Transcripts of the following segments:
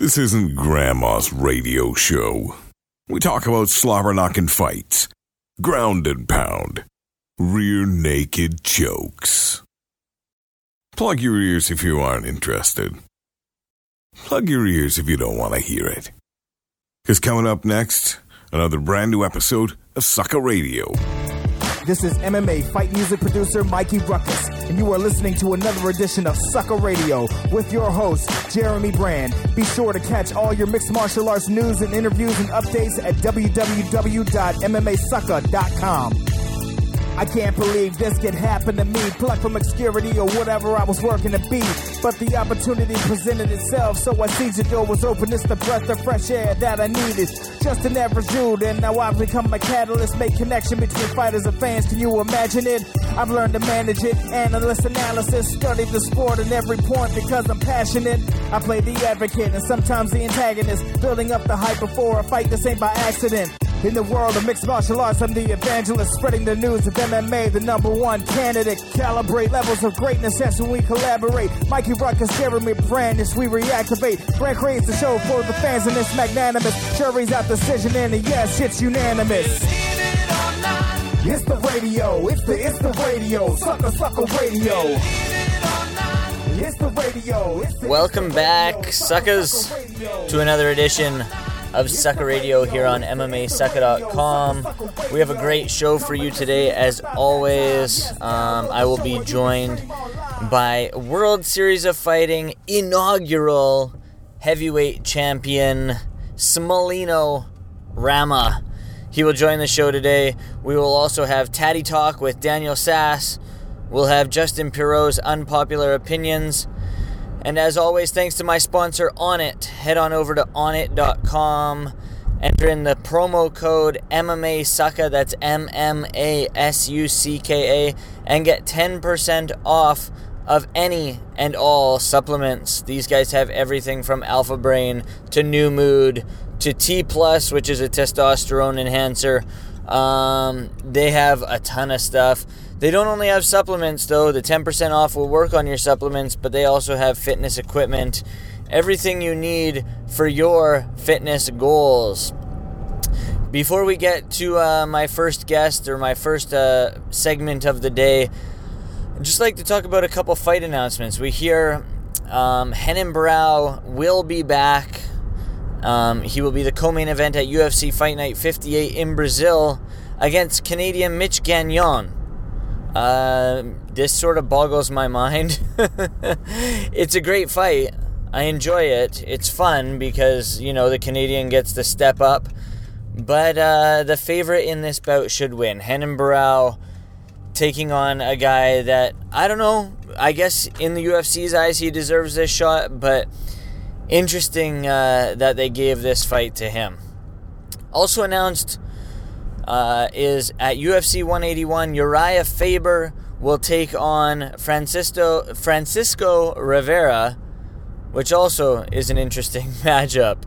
This isn't Grandma's radio show. We talk about slobber knocking fights, ground and pound, rear naked jokes. Plug your ears if you aren't interested. Plug your ears if you don't want to hear it. Because coming up next, another brand new episode of Sucker Radio. This is MMA fight music producer Mikey Ruckus, and you are listening to another edition of Sucker Radio with your host, Jeremy Brand. Be sure to catch all your mixed martial arts news and interviews and updates at www.mmasucka.com. I can't believe this could happen to me. Plucked from obscurity or whatever I was working to be. But the opportunity presented itself, so I seized the door was open. It's the breath of fresh air that I needed. Just an average dude, and now I've become a catalyst. Make connection between fighters and fans. Can you imagine it? I've learned to manage it, analyst analysis, study the sport in every point because I'm passionate. I play the advocate and sometimes the antagonist, building up the hype before a fight. This ain't by accident. In the world of mixed martial arts, I'm the evangelist, spreading the news of MMA, the number one candidate. Calibrate levels of greatness as when we collaborate. Mikey Ruckus, Jeremy Brandis, we reactivate. Brand creates the show for the fans, and it's magnanimous. Jury's out decision, and yes, it's unanimous. It's the radio, it's the it's the radio, sucker sucker radio. It's the radio. It's the, Welcome back, suckers, sucker, sucker radio. to another edition of Sucker Radio here on MMASucka.com. We have a great show for you today, as always. Um, I will be joined by World Series of Fighting inaugural heavyweight champion Smealinho Rama. He will join the show today. We will also have Tatty Talk with Daniel Sass. We'll have Justin Pirro's unpopular opinions. And as always, thanks to my sponsor, Onnit. Head on over to onnit.com. Enter in the promo code MMA Sucka, that's M M A S U C K A, and get 10% off of any and all supplements. These guys have everything from Alpha Brain to New Mood to T Plus, which is a testosterone enhancer. Um, they have a ton of stuff. They don't only have supplements, though. The 10% off will work on your supplements, but they also have fitness equipment. Everything you need for your fitness goals. Before we get to uh, my first guest or my first uh, segment of the day, I'd just like to talk about a couple fight announcements. We hear um, Renan Barão will be back. Um, he will be the co-main event at UFC Fight Night 58 in Brazil against Canadian Mitch Gagnon. Uh, this sort of boggles my mind. it's a great fight. I enjoy it. It's fun because, you know, the Canadian gets to step up. But uh, the favorite in this bout should win. Renan Barão taking on a guy that, I don't know, I guess in the UFC's eyes he deserves this shot, but interesting uh, that they gave this fight to him. Also announced uh, is at UFC 181, Uriah Faber will take on Francisco Francisco Rivera, which also is an interesting matchup.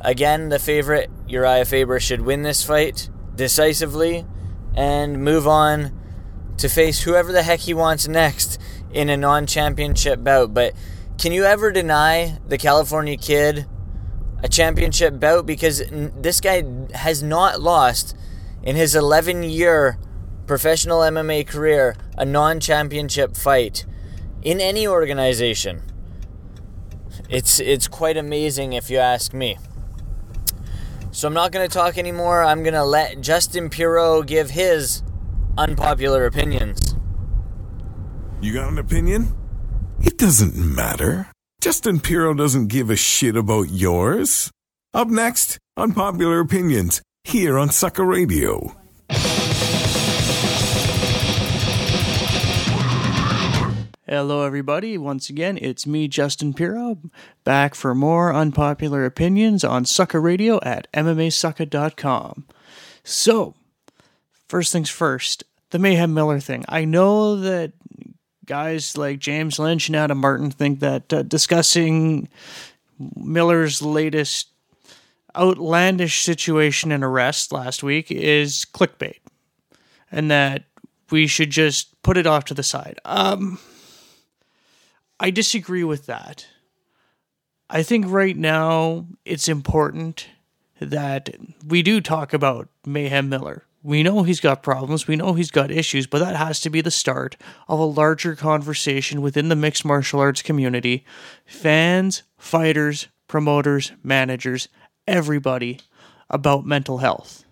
Again, the favorite Uriah Faber should win this fight decisively and move on to face whoever the heck he wants next in a non-championship bout. But can you ever deny the California kid a championship bout because this guy has not lost in his 11 year professional MMA career a non championship fight in any organization. It's, it's quite amazing if you ask me. So I'm not going to talk anymore. I'm going to let Justin Pirro give his unpopular opinions. You got an opinion? It doesn't matter. Justin Pirro doesn't give a shit about yours. Up next, Unpopular Opinions, here on Sucker Radio. Hello, everybody. Once again, it's me, Justin Pirro, back for more unpopular opinions on Sucker Radio at MMASucka.com. So, first things first, the Mayhem Miller thing. I know that guys like James Lynch and Adam Martin think that uh, discussing Miller's latest outlandish situation and arrest last week is clickbait and that we should just put it off to the side. Um, I disagree with that. I think right now it's important that we do talk about Mayhem Miller. We know he's got problems, we know he's got issues, but that has to be the start of a larger conversation within the mixed martial arts community. Fans, fighters, promoters, managers, everybody about mental health.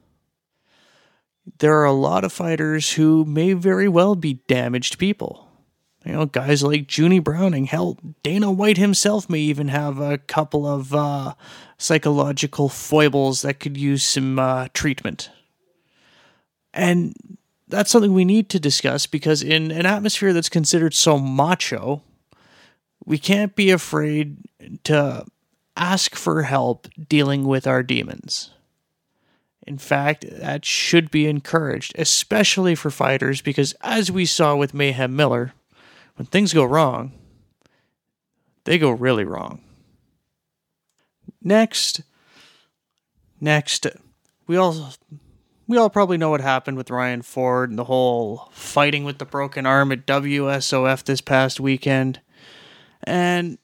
There are a lot of fighters who may very well be damaged people. You know, guys like Junie Browning, hell, Dana White himself may even have a couple of uh, psychological foibles that could use some uh, treatment. And that's something we need to discuss because in an atmosphere that's considered so macho, we can't be afraid to ask for help dealing with our demons. In fact, that should be encouraged, especially for fighters, because as we saw with Mayhem Miller, when things go wrong, they go really wrong. Next, next, we all we all probably know what happened with Ryan Ford and the whole fighting with the broken arm at WSOF this past weekend, and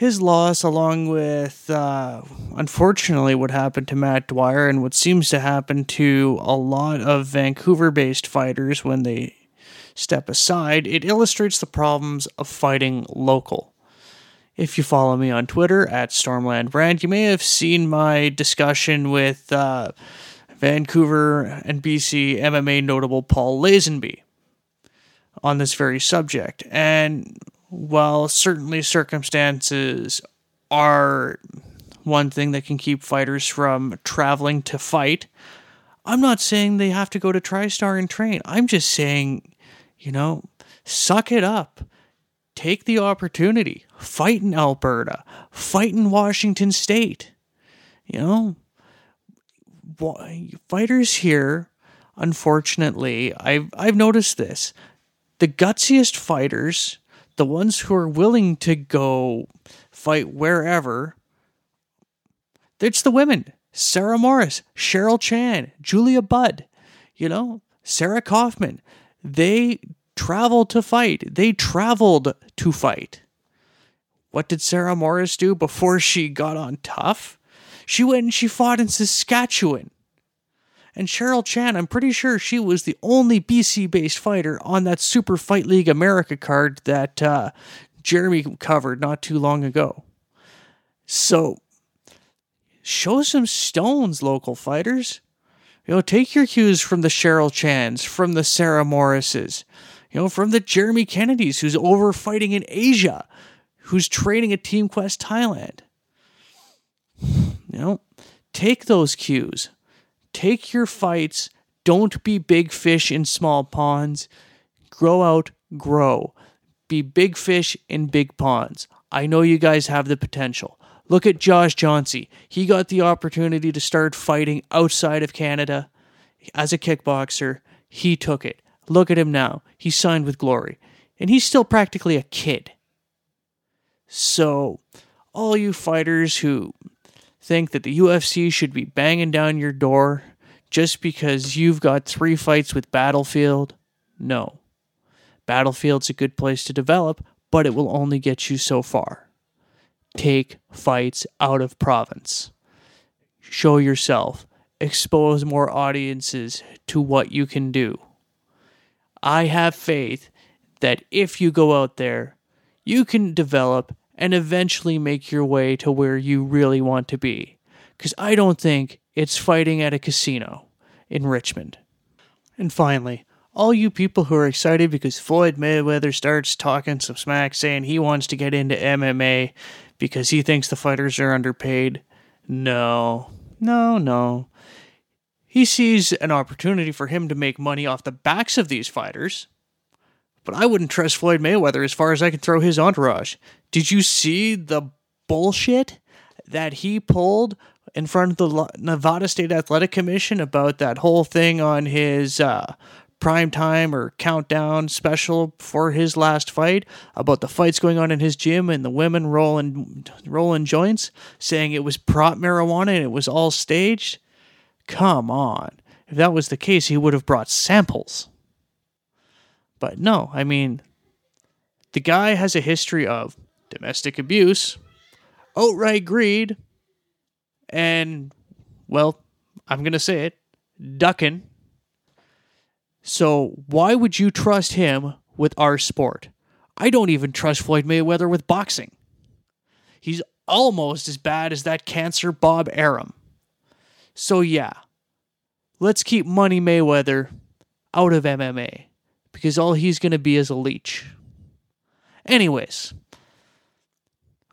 his loss, along with uh, unfortunately what happened to Matt Dwyer and what seems to happen to a lot of Vancouver-based fighters when they step aside, it illustrates the problems of fighting local. If you follow me on Twitter at Stormland Brand, you may have seen my discussion with uh, Vancouver and BC MMA notable Paul Lazenby on this very subject. And while certainly circumstances are one thing that can keep fighters from traveling to fight, I'm not saying they have to go to TriStar and train. I'm just saying, you know, suck it up take the opportunity. Fight in Alberta. Fight in Washington State. You know, fighters here, unfortunately, I've I've noticed this. The gutsiest fighters, the ones who are willing to go fight wherever, it's the women. Sarah Morris, Cheryl Chan, Julia Budd, you know, Sarah Kaufman. They traveled to fight. They traveled to fight. What did Sarah Morris do before she got on TUF? She went and she fought in Saskatchewan. And Cheryl Chan, I'm pretty sure she was the only BC based fighter on that Super Fight League America card that uh, Jeremy covered not too long ago. So, show some stones, local fighters. You know, take your cues from the Cheryl Chans, from the Sarah Morrises, you know, from the Jeremy Kennedys, who's over fighting in Asia, who's training at Team Quest Thailand. You know, take those cues. Take your fights. Don't be big fish in small ponds. Grow out, grow. Be big fish in big ponds. I know you guys have the potential. Look at Josh Jauncey. He got the opportunity to start fighting outside of Canada as a kickboxer. He took it. Look at him now. He signed with Glory. And he's still practically a kid. So, all you fighters who think that the UFC should be banging down your door just because you've got three fights with Battlefield, no. Battlefield's a good place to develop, but it will only get you so far. Take fights out of province. Show yourself. Expose more audiences to what you can do. I have faith that if you go out there, you can develop and eventually make your way to where you really want to be. Because I don't think it's fighting at a casino in Richmond. And finally, all you people who are excited because Floyd Mayweather starts talking some smack saying he wants to get into MMA because he thinks the fighters are underpaid. No, no, no. He sees an opportunity for him to make money off the backs of these fighters. But I wouldn't trust Floyd Mayweather as far as I can throw his entourage. Did you see the bullshit that he pulled in front of the Nevada State Athletic Commission about that whole thing on his uh, prime time or countdown special for his last fight about the fights going on in his gym and the women rolling rolling joints, saying it was prop marijuana and it was all staged? Come on. If that was the case, he would have brought samples. But no, I mean, the guy has a history of domestic abuse, outright greed, and, well, I'm going to say it, ducking. So, why would you trust him with our sport? I don't even trust Floyd Mayweather with boxing. He's almost as bad as that cancer Bob Arum. So, yeah, let's keep Money Mayweather out of MMA because all he's going to be is a leech. Anyways,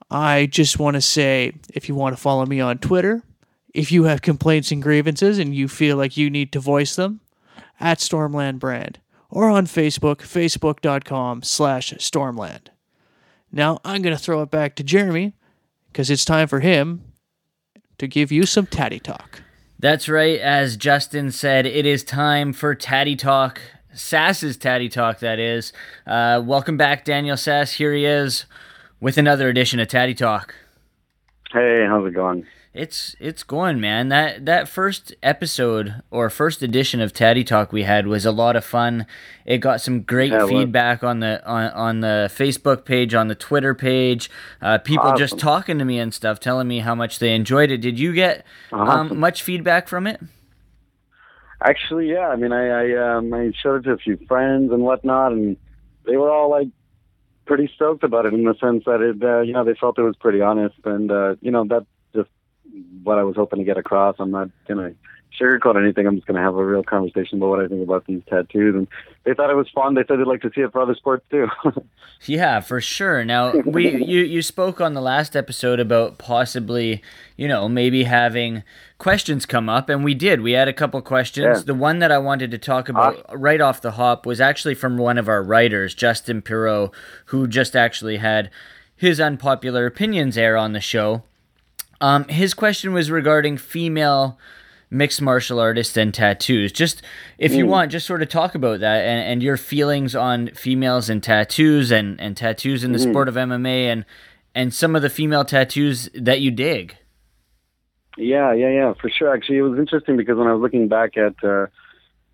I just want to say if you want to follow me on Twitter, if you have complaints and grievances and you feel like you need to voice them, at Stormland Brand, or on Facebook, facebook.com slash Stormland. Now I'm going to throw it back to Jeremy because it's time for him to give you some tatty talk. That's right. As Justin said, it is time for Tatty Talk. Sass's Tatty Talk, that is. Uh, welcome back, Daniel Sass. Here he is with another edition of Tatty Talk. Hey, how's it going? It's it's going, man. That that first episode or first edition of Tatty Talk we had was a lot of fun. It got some great yeah, feedback on the on, on the Facebook page, on the Twitter page. Uh, people awesome. just talking to me and stuff, telling me how much they enjoyed it. Did you get um, awesome. um, much feedback from it? Actually, yeah. I mean, I I, um, I showed it to a few friends and whatnot, and they were all like pretty stoked about it in the sense that it, uh, you know, they felt it was pretty honest, and uh, you know that what I was hoping to get across. I'm not gonna sugarcoat anything. I'm just gonna have a real conversation about what I think about these tattoos. And they thought it was fun. They said they'd like to see it for other sports too. yeah, for sure. Now we you you spoke on the last episode about possibly you know maybe having questions come up and we did we had a couple questions yeah. the one that i wanted to talk about uh, right off the hop was actually from one of our writers justin Pirro, who just actually had his unpopular opinions air on the show um, his question was regarding female mixed martial artists and tattoos. Just if you mm. want, just sort of talk about that and, and your feelings on females and tattoos and, and tattoos in the mm. sport of MMA and and some of the female tattoos that you dig. Yeah, yeah, yeah, for sure. Actually, it was interesting because when I was looking back at uh,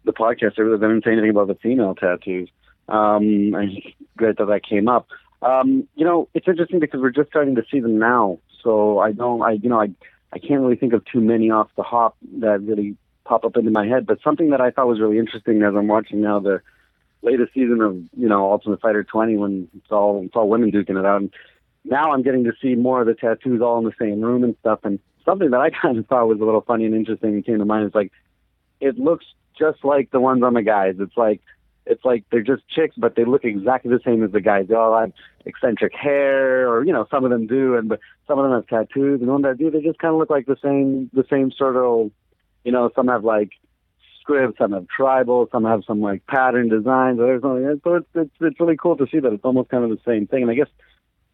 the podcast, I really didn't say anything about the female tattoos. Um, I'm glad that that came up. Um, you know, it's interesting because we're just starting to see them now. So I don't, I you know, I I can't really think of too many off the hop that really pop up into my head. But something that I thought was really interesting as I'm watching now the latest season of you know Ultimate Fighter 20 when it's all it's all women duking it out. And now I'm getting to see more of the tattoos all in the same room and stuff. And something that I kind of thought was a little funny and interesting and came to mind is like it looks just like the ones on the guys. It's like it's like they're just chicks, but they look exactly the same as the guys. They all have eccentric hair, or you know, some of them do, and but some of them have tattoos. And when they do, they just kind of look like the same, the same sort of, you know, some have like scripts, some have tribal, some have some like pattern designs. Or something. So it's, it's it's really cool to see that it's almost kind of the same thing. And I guess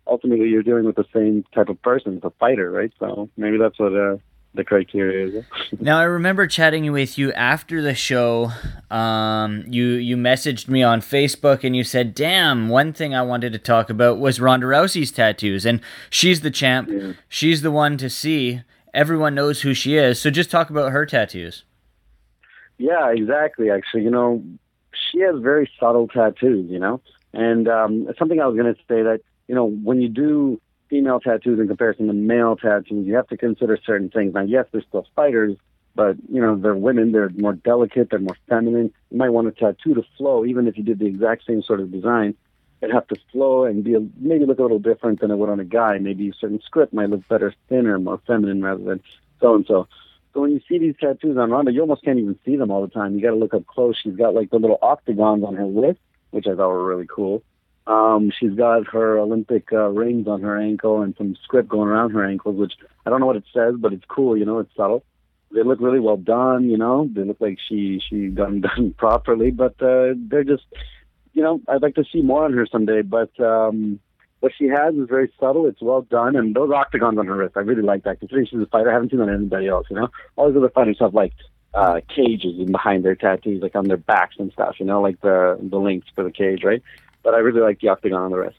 ultimately you're dealing with the same type of person, a fighter, right? So maybe that's what uh, the criteria. now I remember chatting with you after the show. Um, you you messaged me on Facebook and you said, "Damn, one thing I wanted to talk about was Ronda Rousey's tattoos, and she's the champ. Yeah. She's the one to see. Everyone knows who she is. So just talk about her tattoos." Yeah, exactly. Actually, you know, she has very subtle tattoos. You know, and um, something I was going to say that you know when you do female tattoos in comparison to male tattoos, you have to consider certain things. Now, yes, they're still fighters, but you know they're women. They're more delicate. They're more feminine. You might want a tattoo to flow, even if you did the exact same sort of design. It'd have to flow and be a, maybe look a little different than it would on a guy. Maybe a certain script might look better thinner, more feminine rather than so and so. So when you see these tattoos on Ronda, you almost can't even see them all the time. You got to look up close. She's got like the little octagons on her wrist, which I thought were really cool. Um, she's got her Olympic uh, rings on her ankle and some script going around her ankles, which I don't know what it says, but it's cool. You know, it's subtle. They look really well done. You know, they look like she she done done properly, but uh, they're just, you know, I'd like to see more on her someday. But um, what she has is very subtle. It's well done, and those octagons on her wrist, I really like that. Considering she's a fighter, I haven't seen that on anybody else. You know, all these other fighters have like uh, cages in behind their tattoos, like on their backs and stuff. You know, like the the links for the cage, right? But I really like the octagon on the wrist.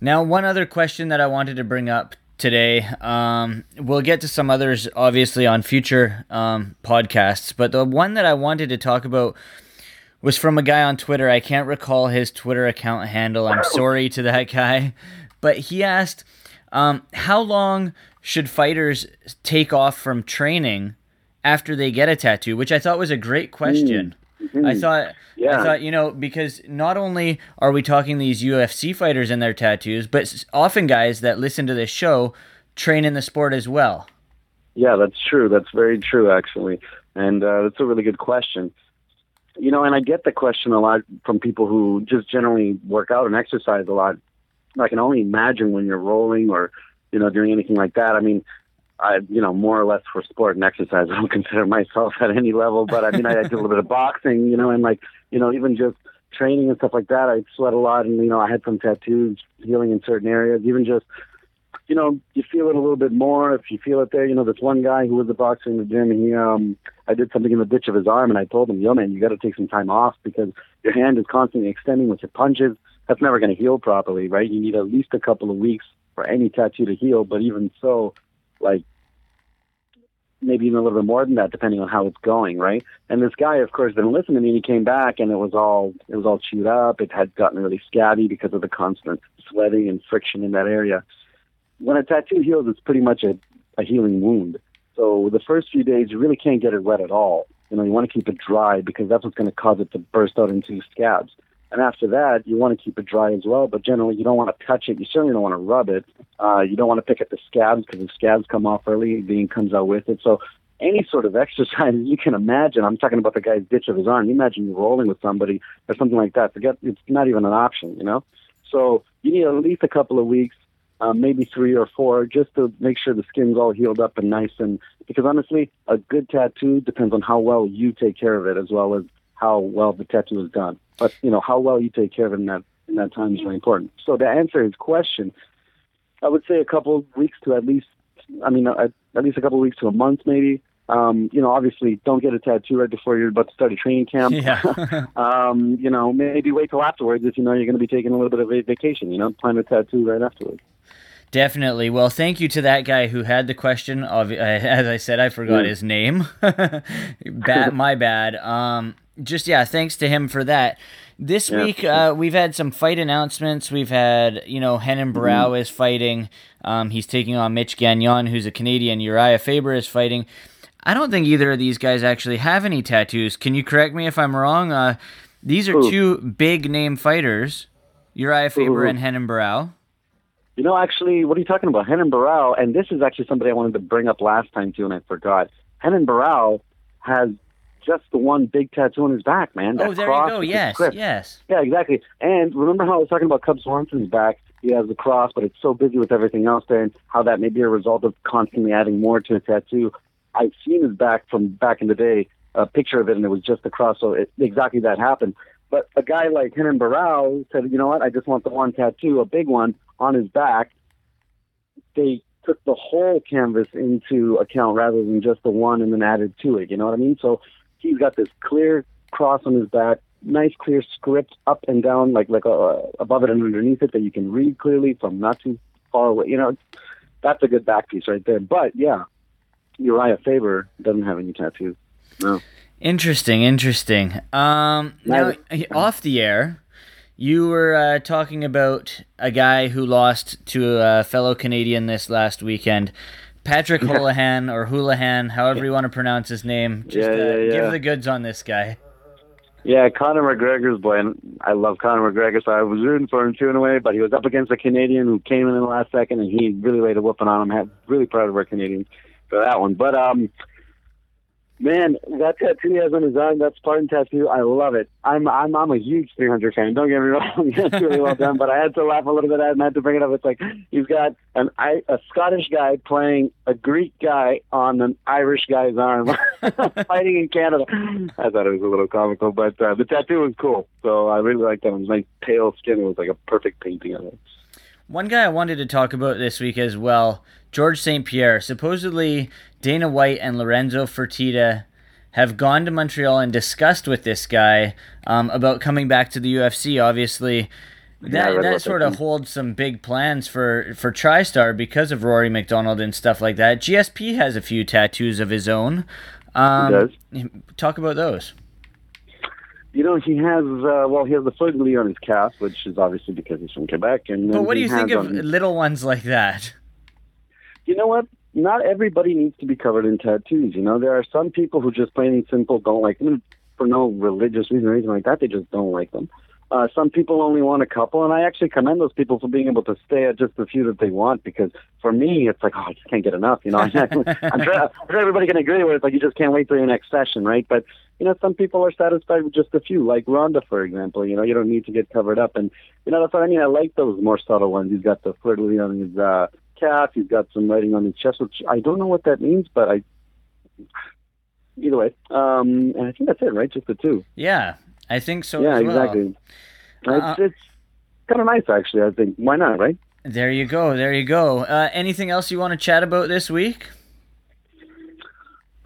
Now, one other question that I wanted to bring up today. Um, we'll get to some others, obviously, on future um, podcasts, but the one that I wanted to talk about was from a guy on Twitter. I can't recall his Twitter account handle. I'm sorry to that guy, but he asked, um, how long should fighters take off from training after they get a tattoo? Which I thought was a great question. Mm-hmm. I thought, Yeah. I thought, you know, because not only are we talking these UFC fighters and their tattoos, but often guys that listen to this show train in the sport as well. Yeah, that's true. That's very true, actually. And uh, that's a really good question. You know, and I get the question a lot from people who just generally work out and exercise a lot. I can only imagine when you're rolling or, you know, doing anything like that. I mean, I, you know, more or less for sport and exercise, I don't consider myself at any level, but I mean, I, I did a little bit of boxing, you know, and like, you know, even just training and stuff like that, I sweat a lot and, you know, I had some tattoos healing in certain areas, even just you know, you feel it a little bit more if you feel it there. You know, this one guy who was a boxer in the gym, he um I did something in the ditch of his arm and I told him, Yo man, you gotta take some time off because your hand is constantly extending with your punches. That's never gonna heal properly, right? You need at least a couple of weeks for any tattoo to heal, but even so, like maybe even a little bit more than that, depending on how it's going, right? And this guy, of course, didn't listen to me. and He came back, and it was all it was all chewed up. It had gotten really scabby because of the constant sweating and friction in that area when a tattoo heals, it's pretty much a, a healing wound. So the first few days, you really can't get it wet at all. You know, you want to keep it dry because that's what's going to cause it to burst out into scabs. And after that, you want to keep it dry as well. But generally, you don't want to touch it. You certainly don't want to rub it. Uh, you don't want to pick at the scabs because the scabs come off early. The ink comes out with it. So any sort of exercise you can imagine. I'm talking about the guy's ditch of his arm. You imagine you rolling with somebody or something like that. Forget it's not even an option. You know. So you need at least a couple of weeks um, maybe three or four, just to make sure the skin's all healed up and nice. And because honestly, a good tattoo depends on how well you take care of it, as well as how well the tattoo is done. But you know how well you take care of it in that in that time is really important. So to answer his question, I would say a couple of weeks to at least, I mean, at, at least a couple of weeks to a month, maybe. Um, you know, obviously, don't get a tattoo right before you're about to start a training camp. Yeah. um, you know, maybe wait till afterwards if you know you're going to be taking a little bit of a vacation. You know, plan a tattoo right afterwards. Definitely. Well, thank you to that guy who had the question. Of, uh, as I said, I forgot Mm. his name. bad, my bad. Um, just yeah, thanks to him for that. This Yeah. week uh, we've had some fight announcements. We've had you know Renan Barão is fighting. Um, he's taking on Mitch Gagnon, who's a Canadian. Uriah Faber is fighting. I don't think either of these guys actually have any tattoos. Can you correct me if I'm wrong? Uh, these are Who? two big name fighters, Uriah Faber who? and Renan Barão. You know, actually, what are you talking about? Renan Barão, and this is actually somebody I wanted to bring up last time too, and I forgot. Renan Barão has just the one big tattoo on his back, man. Oh, That there you go. Yes, yes. Yeah, exactly. And remember how I was talking about Cub Swanson's back? He has the cross, but it's so busy with everything else there, and how that may be a result of constantly adding more to a tattoo. I've seen his back from back in the day, a picture of it, and it was just the cross. So it, exactly that happened. But a guy like Renan Barão said, you know what? I just want the one tattoo, a big one on his back. They took the whole canvas into account rather than just the one and then added to it. You know what I mean? So he's got this clear cross on his back, nice clear script up and down, like like uh, above it and underneath it that you can read clearly from not too far away. You know, that's a good back piece right there. But yeah, Uriah Faber doesn't have any tattoos. No. Interesting, interesting. Um, now, off the air, you were uh, talking about a guy who lost to a fellow Canadian this last weekend, Patrick Houlihan or Houlihan, however you want to pronounce his name. Just Yeah, uh, yeah, yeah. give the goods on this guy. Yeah, Conor McGregor's boy, and I love Conor McGregor, so I was rooting for him too in a way. But he was up against a Canadian who came in in the last second, and he really laid a whooping on him. Had really proud of our Canadians for that one. But um, man, that tattoo he has on his arm, that Spartan tattoo, I love it. I'm I'm I'm a huge 300 fan. Don't get me wrong, that's really well done. But I had to laugh a little bit at it and I had to bring it up. It's like he's got an I, a Scottish guy playing a Greek guy on an Irish guy's arm, fighting in Canada. I thought it was a little comical, but uh, the tattoo was cool. So I really liked that. It was nice pale skin. It was like a perfect painting of it. One guy I wanted to talk about this week as well, George St. Pierre. Supposedly, Dana White and Lorenzo Fertitta have gone to Montreal and discussed with this guy um, about coming back to the UFC. Obviously, that, read that sort that of holds some big plans for, for TriStar because of Rory MacDonald and stuff like that. GSP has a few tattoos of his own. Um, does. Talk about those. You know, he has uh, well, he has the lis on his calf, which is obviously because he's from Quebec. And But what do you think of his- little ones like that? you know what? Not everybody needs to be covered in tattoos. You know, there are some people who just plain and simple don't like them for no religious reason or anything like that. They just don't like them. Uh, some people only want a couple, and I actually commend those people for being able to stay at just the few that they want. Because for me, it's like, oh, I just can't get enough. You know, I'm sure, I'm sure everybody can agree with it. It's like you just can't wait till your next session, right? But you know, some people are satisfied with just a few, like Ronda, for example. You know, you don't need to get covered up, and you know that's what I mean. I like those more subtle ones. He's got the lis on his uh, calf. He's got some writing on his chest, which I don't know what that means, but I. Either way, um, and I think that's it, right? Just the two. Yeah, I think so yeah, as well. exactly. Uh, it's it's kind of nice, actually. I think. Why not, right? There you go. There you go. Uh, anything else you want to chat about this week?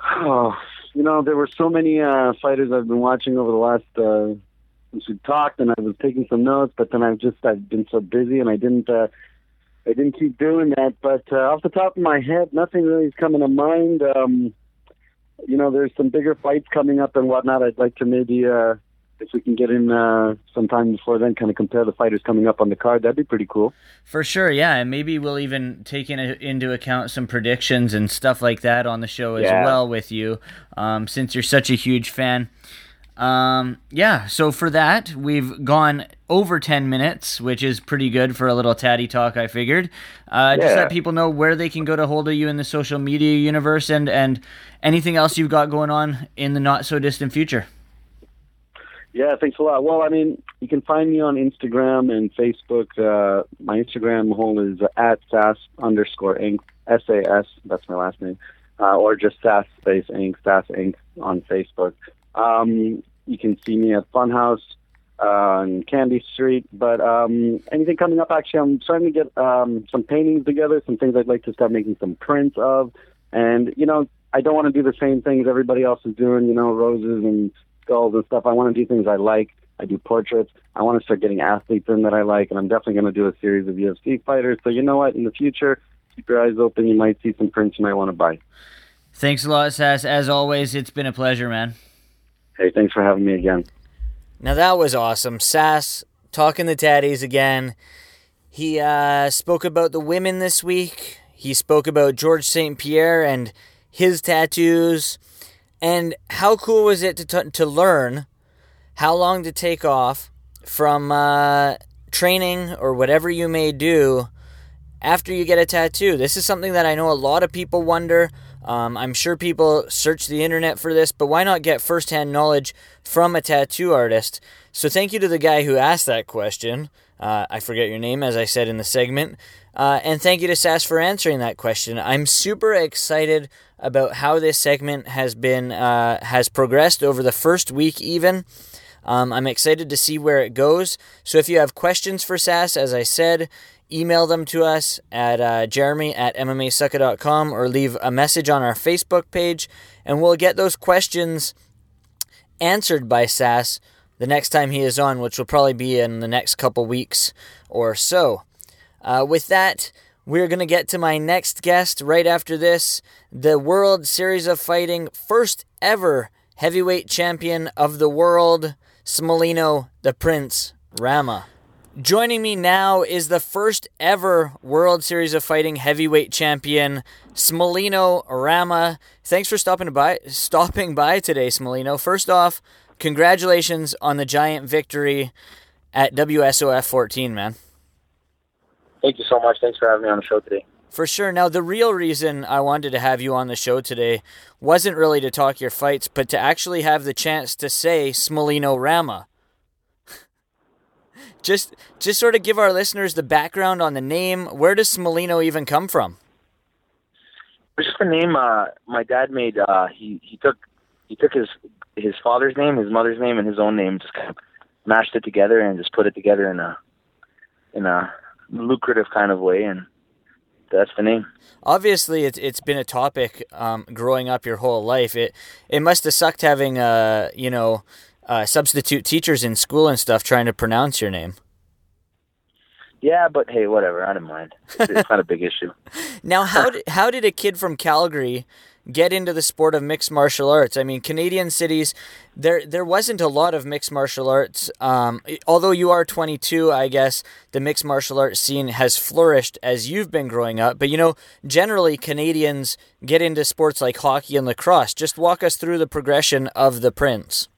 Oh, you know, there were so many uh, fighters I've been watching over the last uh, since we talked, and I was taking some notes, but then I've just I've been so busy, and I didn't uh, I didn't keep doing that. But uh, off the top of my head, nothing really is coming to mind. Um, you know, there's some bigger fights coming up and whatnot. I'd like to maybe uh, if we can get in uh, sometime before then, kind of compare the fighters coming up on the card. That'd be pretty cool. For sure, yeah, and maybe we'll even take in, into account some predictions and stuff like that on the show as Yeah. well with you, um, since you're such a huge fan. Um, yeah, so for that, we've gone over 10 minutes, which is pretty good for a little tatty talk, I figured. Uh, Just Yeah. let people know where they can go to hold of you in the social media universe and, and anything else you've got going on in the not so distant future. Yeah, thanks a lot. Well, I mean, you can find me on Instagram and Facebook. Uh, my Instagram hole is at SAS underscore Inc. S A S. That's my last name. Uh, or just SAS space Inc. SAS Inc. on Facebook. Um, you can see me at Funhouse uh, on Candy Street. But um, anything coming up? Actually, I'm starting to get um, some paintings together. Some things I'd like to start making some prints of. And you know, I don't want to do the same things everybody else is doing. You know, roses and skulls and stuff. I want to do things I like. I do portraits. I want to start getting athletes in that I like, and I'm definitely going to do a series of UFC fighters. So you know what? In the future, keep your eyes open. You might see some prints you might want to buy. Thanks a lot, Sass. As always, it's been a pleasure, man. Hey, thanks for having me again. Now that was awesome. Sass talking the tatties again. He uh, spoke about the women this week. He spoke about George St. Pierre and his tattoos. And how cool was it to, t- to learn how long to take off from uh, training or whatever you may do after you get a tattoo? This is something that I know a lot of people wonder. Um, I'm sure people search the internet for this, but why not get firsthand knowledge from a tattoo artist? So, thank you to the guy who asked that question. Uh, I forget your name, as I said in the segment. Uh, and thank you to Sass for answering that question. I'm super excited about how this segment has been uh, has progressed over the first week, even. Um, I'm excited to see where it goes. So if you have questions for Sass, as I said, email them to us at uh, jeremy at mmasucka.com or leave a message on our Facebook page, and we'll get those questions answered by Sass the next time he is on, which will probably be in the next couple weeks or so. Uh, with that, we're going to get to my next guest right after this the World Series of Fighting first ever heavyweight champion of the world, Smealinho the Prince Rama. Joining me now is the first ever World Series of Fighting heavyweight champion, Smealinho Rama. Thanks for stopping by stopping by today, Smealinho. First off, congratulations on the giant victory at WSOF 14, man. Thank you so much. Thanks for having me on the show today. For sure. Now, the real reason I wanted to have you on the show today wasn't really to talk your fights, but to actually have the chance to say Smealinho Rama. just, just sort of give our listeners the background on the name. Where does Smealinho even come from? It's just a name uh, my dad made. Uh, he he took he took his his father's name, his mother's name, and his own name, just kind of mashed it together and just put it together in a in a lucrative kind of way, and that's the name. Obviously, it's it's been a topic um, growing up your whole life. It it must have sucked having uh you know uh, substitute teachers in school and stuff trying to pronounce your name. Yeah, but hey, whatever. I don't mind. It's, it's not a big issue. Now, how did, how did a kid from Calgary get into the sport of mixed martial arts? I mean, Canadian cities, there there wasn't a lot of mixed martial arts. Um, although you are 22, I guess the mixed martial arts scene has flourished as you've been growing up. But you know, generally Canadians get into sports like hockey and lacrosse. Just walk us through the progression of the Prince.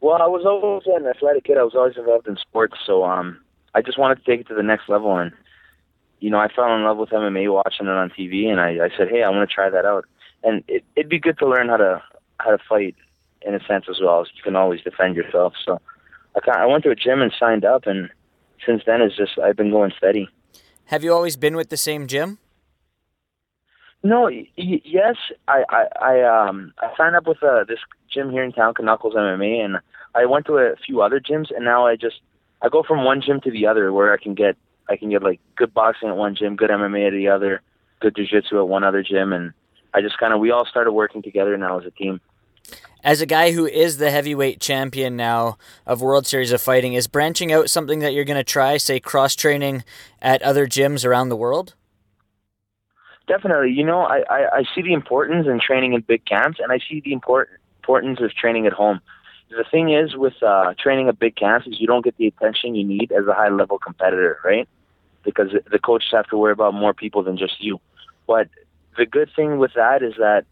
Well, I was always an athletic kid. I was always involved in sports, so um, I just wanted to take it to the next level. And you know, I fell in love with MMA watching it on TV, and I, I said, hey, I want to try that out. And it, it'd be good to learn how to how to fight in a sense as well. As you can always defend yourself. So I kind I went to a gym and signed up, and since then it's just I've been going steady. Have you always been with the same gym? No, y- yes, I I I um I signed up with uh, this gym here in town, Knuckles MMA, and I went to a few other gyms, and now I just I go from one gym to the other where I can get I can get like good boxing at one gym, good MMA at the other, good jiu-jitsu at one other gym, and I just kind of we all started working together now as a team. As a guy who is the heavyweight champion now of World Series of Fighting, is branching out something that you're going to try, say cross training at other gyms around the world? Definitely. You know, I, I, I see the importance in training in big camps, and I see the import, importance of training at home. The thing is with uh, training at big camps is you don't get the attention you need as a high level competitor, right? Because the coaches have to worry about more people than just you. But the good thing with that is that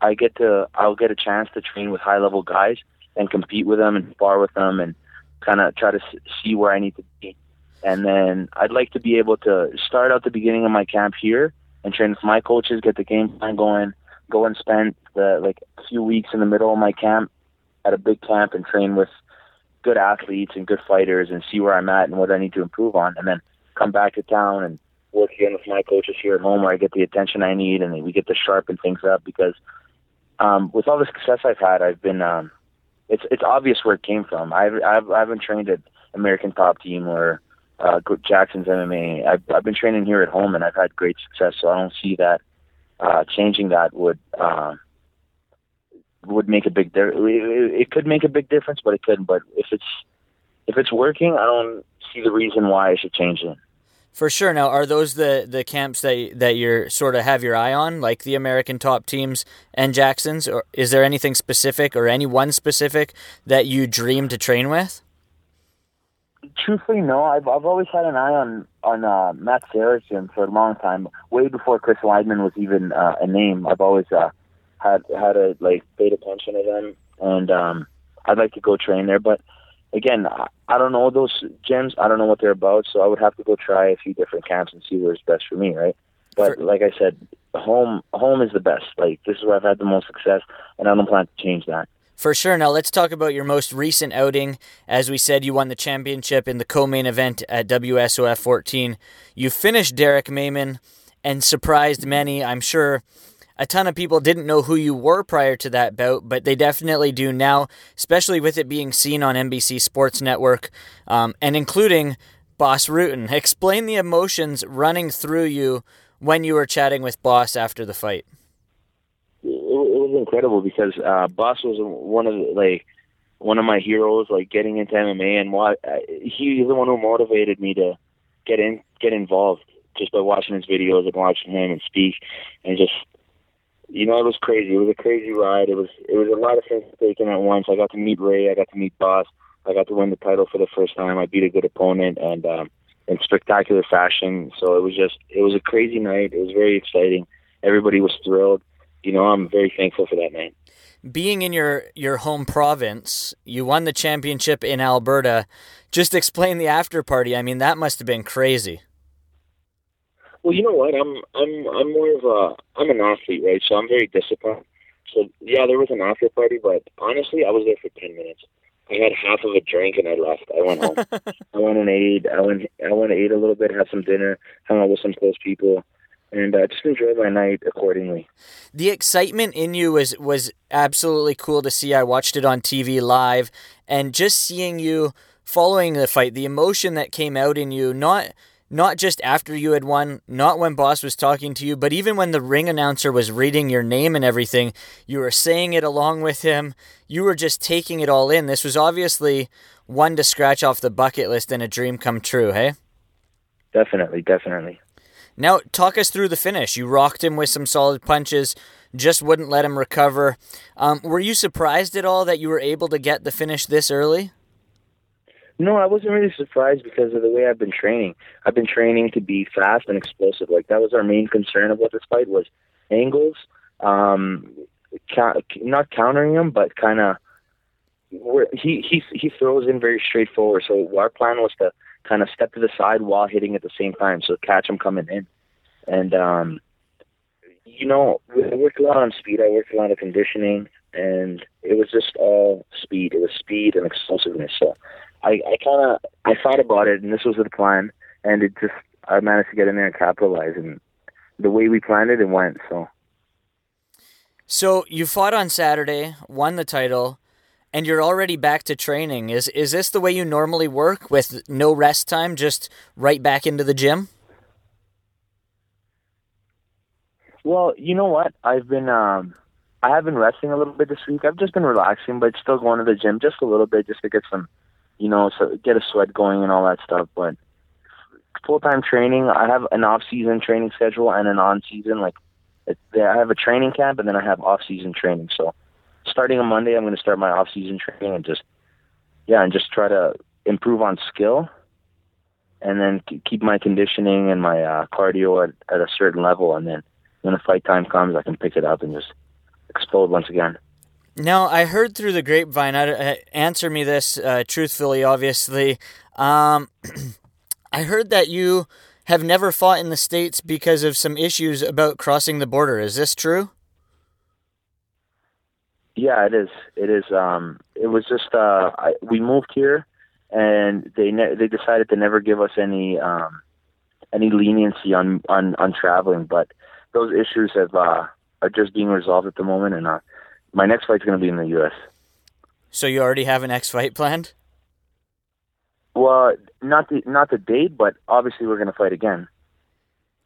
I get to I'll get a chance to train with high level guys and compete with them and spar with them and kind of try to see where I need to be. And then I'd like to be able to start out the beginning of my camp here and train with my coaches, get the game plan going, go and spend the like a few weeks in the middle of my camp at a big camp and train with good athletes and good fighters and see where I'm at and what I need to improve on, and then come back to town and work again with my coaches here at home where I get the attention I need and we get to sharpen things up because um, with all the success I've had, I've been um, it's it's obvious where it came from. I've I've I haven't trained at American Top Team or uh, Jackson's MMA. I've I've been training here at home and I've had great success. So I don't see that uh, changing that would uh, would make a big difference. It could make a big difference, but it couldn't. But if it's if it's working, I don't see the reason why I should change it. For sure. Now, are those the, the camps that that you're sort of have your eye on, like the American top teams and Jackson's, or is there anything specific or any one specific that you dream to train with? Truthfully, no. I've I've always had an eye on on uh, Matt gym for a long time, way before Chris Weidman was even uh, a name. I've always uh, had had a like paid attention to them, and um, I'd like to go train there, but again, I don't know those gyms. I don't know what they're about, so I would have to go try a few different camps and see where's best for me, right? But like I said, home home is the best. Like this is where I've had the most success, and I don't plan to change that. For sure. Now let's talk about your most recent outing. As we said, you won the championship in the co-main event at WSOF 14. You finished Derrick Mehmen and surprised many. I'm sure a ton of people didn't know who you were prior to that bout, but they definitely do now, especially with it being seen on NBC Sports Network um, and including Bas Rutten. Explain the emotions running through you when you were chatting with Bas after the fight. It, was incredible because uh, Bas was one of the, like one of my heroes, like getting into MMA, and why uh, he's the one who motivated me to get in, get involved just by watching his videos and watching him and speak, and just you know, it was crazy. It was a crazy ride. It was it was a lot of things taken at once. I got to meet Ray. I got to meet Bas. I got to win the title for the first time. I beat a good opponent and um, in spectacular fashion. So it was just it was a crazy night. It was very exciting. Everybody was thrilled. You know, I'm very thankful for that night. Being in your your home province, you won the championship in Alberta. Just explain the after party. I mean, that must have been crazy. Well, you know what? I'm I'm I'm more of a I'm an athlete, right? So I'm very disciplined. So yeah, there was an after party, but honestly, I was there for ten minutes. I had half of a drink and I left. I went home. I went and ate. I went I went and ate a little bit, had some dinner, hung out with some close people, and uh, just enjoyed my night accordingly. The excitement in you was was absolutely cool to see. I watched it on TV live, and just seeing you following the fight, the emotion that came out in you, not not just after you had won, not when Bas was talking to you, but even when the ring announcer was reading your name and everything, you were saying it along with him. You were just taking it all in. This was obviously one to scratch off the bucket list and a dream come true, hey? definitely, definitely. Now, talk us through the finish. You rocked him with some solid punches, just wouldn't let him recover. Um, were you surprised at all that you were able to get the finish this early? No, I wasn't really surprised because of the way I've been training. I've been training to be fast and explosive. Like that was our main concern what this fight was: angles, um, ca- not countering him, but kind of. where He he he throws in very straightforward. So our plan was to kind of step to the side while hitting at the same time, so catch him coming in. And um, you know, I worked a lot on speed. I worked a lot of conditioning, and it was just all speed. It was speed and explosiveness. So I, I kind of I thought about it, and this was the plan, and it just I managed to get in there and capitalize, and the way we planned it, it went. So. So you fought on Saturday, won the title, and you're already back to training. Is is this the way you normally work with no rest time, just right back into the gym? Well, you know what? I've been um I have been resting a little bit this week. I've just been relaxing, but still going to the gym just a little bit just to get some you know, so get a sweat going and all that stuff. But full time training, I have an off season training schedule and an on season. Like, I have a training camp and then I have off season training. So, starting on Monday, I'm going to start my off season training and just, yeah, and just try to improve on skill, and then keep my conditioning and my uh, cardio at, at a certain level. And then when the fight time comes, I can pick it up and just explode once again. Now, I heard through the grapevine, uh, answer me this uh, truthfully, obviously. Um, I heard that you have never fought in the States because of some issues about crossing the border. Is this true? Yeah, it is. It is. Um, it was just uh, I, we moved here, and they ne- they decided to never give us any um, any leniency on, on on traveling. But those issues have uh, are just being resolved at the moment, and uh, my next fight's going to be in the U.S. So you already have an next fight planned? Well, not the not the date, but obviously we're going to fight again.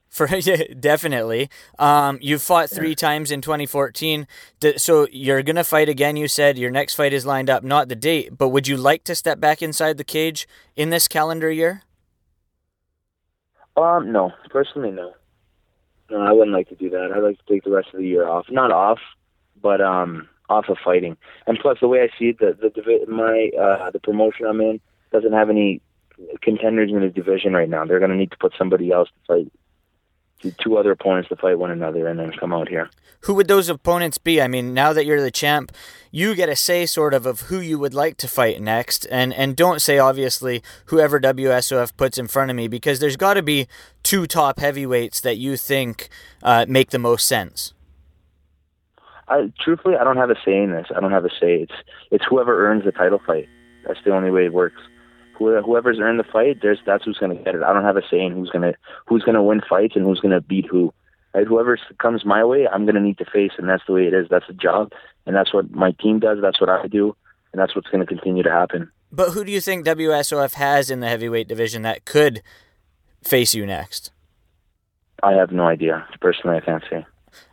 For yeah, definitely, um, you fought three yeah. times in 2014. So you're gonna fight again. You said your next fight is lined up, not the date. But would you like to step back inside the cage in this calendar year? Um, no, personally, no. No, I wouldn't like to do that. I'd like to take the rest of the year off. Not off, but um, off of fighting. And plus, the way I see it, the the my uh, the promotion I'm in doesn't have any contenders in the division right now. They're going to need to put somebody else to fight two other opponents to fight one another and then come out here. Who would those opponents be? I mean, now that you're the champ, you get a say sort of of who you would like to fight next, and and don't say obviously whoever WSOF puts in front of me because there's got to be two top heavyweights that you think uh, make the most sense. I, truthfully, I don't have a say in this. I don't have a say. It's it's whoever earns the title fight. That's the only way it works. Whoever's earned the fight, there's that's who's going to get it. I don't have a say in who's going to who's going to win fights and who's going to beat who. Right? Whoever comes my way, I'm going to need to face, and that's the way it is. That's the job, and that's what my team does. That's what I do, and that's what's going to continue to happen. But who do you think WSOF has in the heavyweight division that could face you next? I have no idea. Personally, I can't say.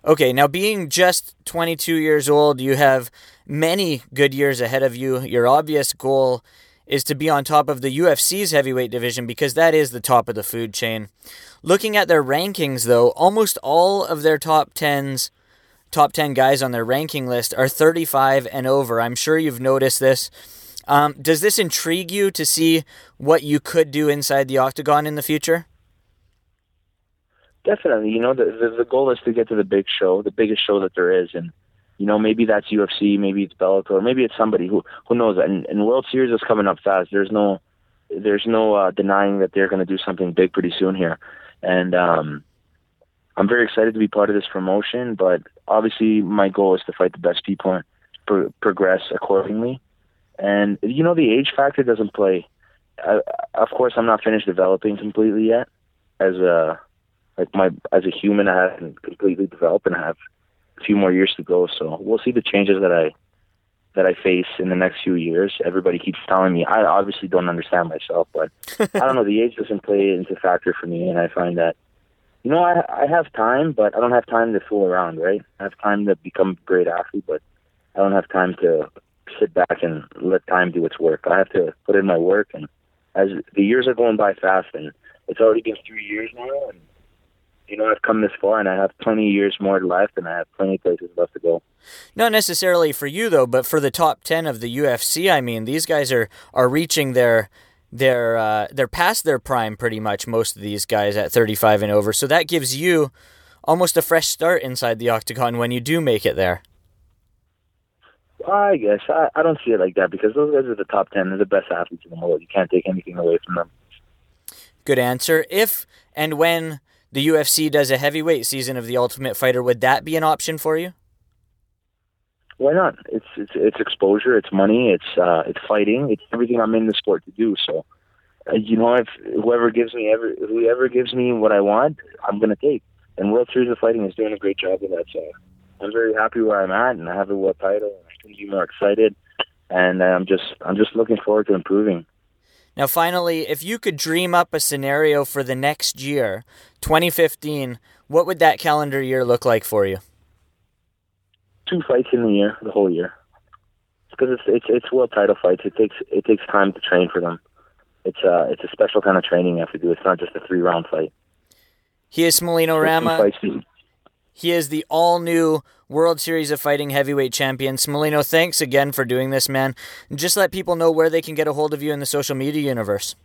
Okay, now being just 22 years old, you have many good years ahead of you. Your obvious goal is to be on top of the UFC's heavyweight division because that is the top of the food chain. Looking at their rankings, though, almost all of their top 10s, top 10 guys on their ranking list are 35 and over. I'm sure you've noticed this. Um, does this intrigue you to see what you could do inside the octagon in the future? Definitely. You know, the, the, the goal is to get to the big show, the biggest show that there is, and you know maybe that's UFC, maybe it's Bellator, maybe it's somebody who who knows. And, and World Series is coming up fast. There's no there's no uh, denying that they're going to do something big pretty soon here, and um, I'm very excited to be part of this promotion. But obviously, my goal is to fight the best people and pro- progress accordingly. And you know, the age factor doesn't play. I, of course, I'm not finished developing completely yet as a like my as a human, I haven't completely developed and I have a few more years to go. So we'll see the changes that I that I face in the next few years. Everybody keeps telling me I obviously don't understand myself, but I don't know. The age doesn't play into factor for me, and I find that you know I I have time, but I don't have time to fool around. Right? I have time to become a great athlete, but I don't have time to sit back and let time do its work. I have to put in my work, and as the years are going by fast, and it's already been three years now, and you know I've come this far, and I have plenty of years more left, and I have plenty of places left to go. Not necessarily for you though, but for the top ten of the UFC. I mean, these guys are are reaching their their uh, they're past their prime pretty much. Most of these guys at 35 and over, so that gives you almost a fresh start inside the octagon when you do make it there. I guess I, I don't see it like that because those guys are the top ten. They're the best athletes in the world. You can't take anything away from them. Good answer. If and when the UFC does a heavyweight season of the Ultimate Fighter, would that be an option for you? Why not? It's it's it's exposure. It's money. It's uh, it's fighting. It's everything I'm in the sport to do. So, uh, you know, if whoever gives me ever whoever gives me what I want, I'm gonna take. And World Series of Fighting is doing a great job of that. So, I'm very happy where I'm at, and I have a world title. And I couldn't be more excited. And I'm just I'm just looking forward to improving. Now, finally, if you could dream up a scenario for the next year, 2015, what would that calendar year look like for you? Two fights in the year, the whole year. Because it's it's it's world title fights. It takes it takes time to train for them. It's uh it's a special kind of training you have to do. It's not just a three round fight. He is Smealinho Rama. He is the all new World Series of Fighting heavyweight champion. Smealinho, thanks again for doing this, man. Just let people know where they can get a hold of you in the social media universe.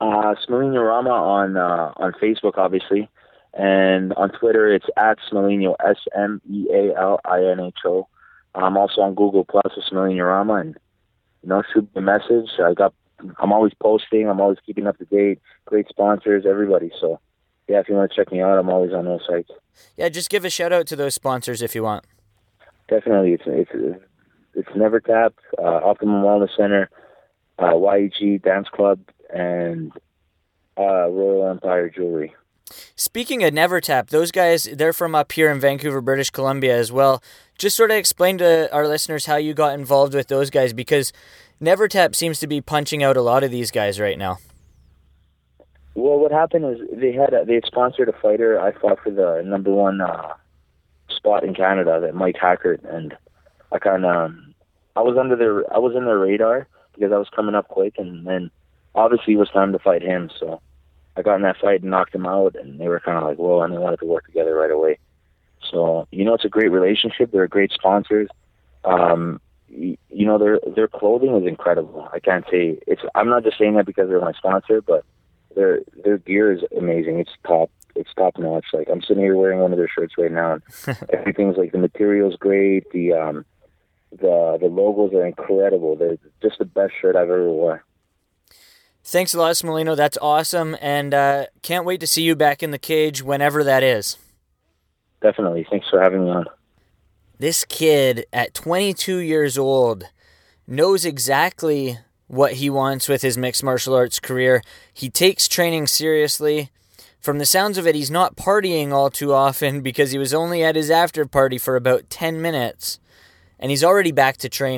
Uh, Smealinho Rama on uh, on Facebook, obviously, and on Twitter it's at Smealinho S M E A L I N H O. I'm also on Google Plus with Smealinho Rama, and you know, shoot me a message. I got, I'm always posting. I'm always keeping up to date. Great sponsors, everybody. So, yeah, if you want to check me out, I'm always on those sites. Yeah, just give a shout out to those sponsors if you want. Definitely, it's it's it's Never Tap, uh, Optimum Wellness Center, uh, YEG Dance Club, and uh, Royal Empire Jewelry. Speaking of Never Tap, those guys, they're from up here in Vancouver, British Columbia as well. Just sort of explain to our listeners how you got involved with those guys because Never Tap seems to be punching out a lot of these guys right now. Well, what happened was they had a, they had sponsored a fighter. I fought for the number one uh, spot in Canada, that Mike Hackert, and I kind of um, I was under their I was in their radar because I was coming up quick, and then obviously it was time to fight him. So I got in that fight and knocked him out, and they were kind of like, "Whoa!" and they wanted to work together right away. So you know, it's a great relationship. They're great sponsors. Um, you, you know, their their clothing is incredible. I can't say it's. I'm not just saying that because they're my sponsor, but their their gear is amazing. It's top. It's top notch. Like I'm sitting here wearing one of their shirts right now, and everything's like the material's great. The um, the the logos are incredible. They're just the best shirt I've ever worn. Thanks a lot, Smealinho. That's awesome, and uh, can't wait to see you back in the cage whenever that is. Definitely. Thanks for having me on. This kid at 22 years old knows exactly what he wants with his mixed martial arts career. He takes training seriously. From the sounds of it, he's not partying all too often because he was only at his after party for about 10 minutes, and he's already back to training.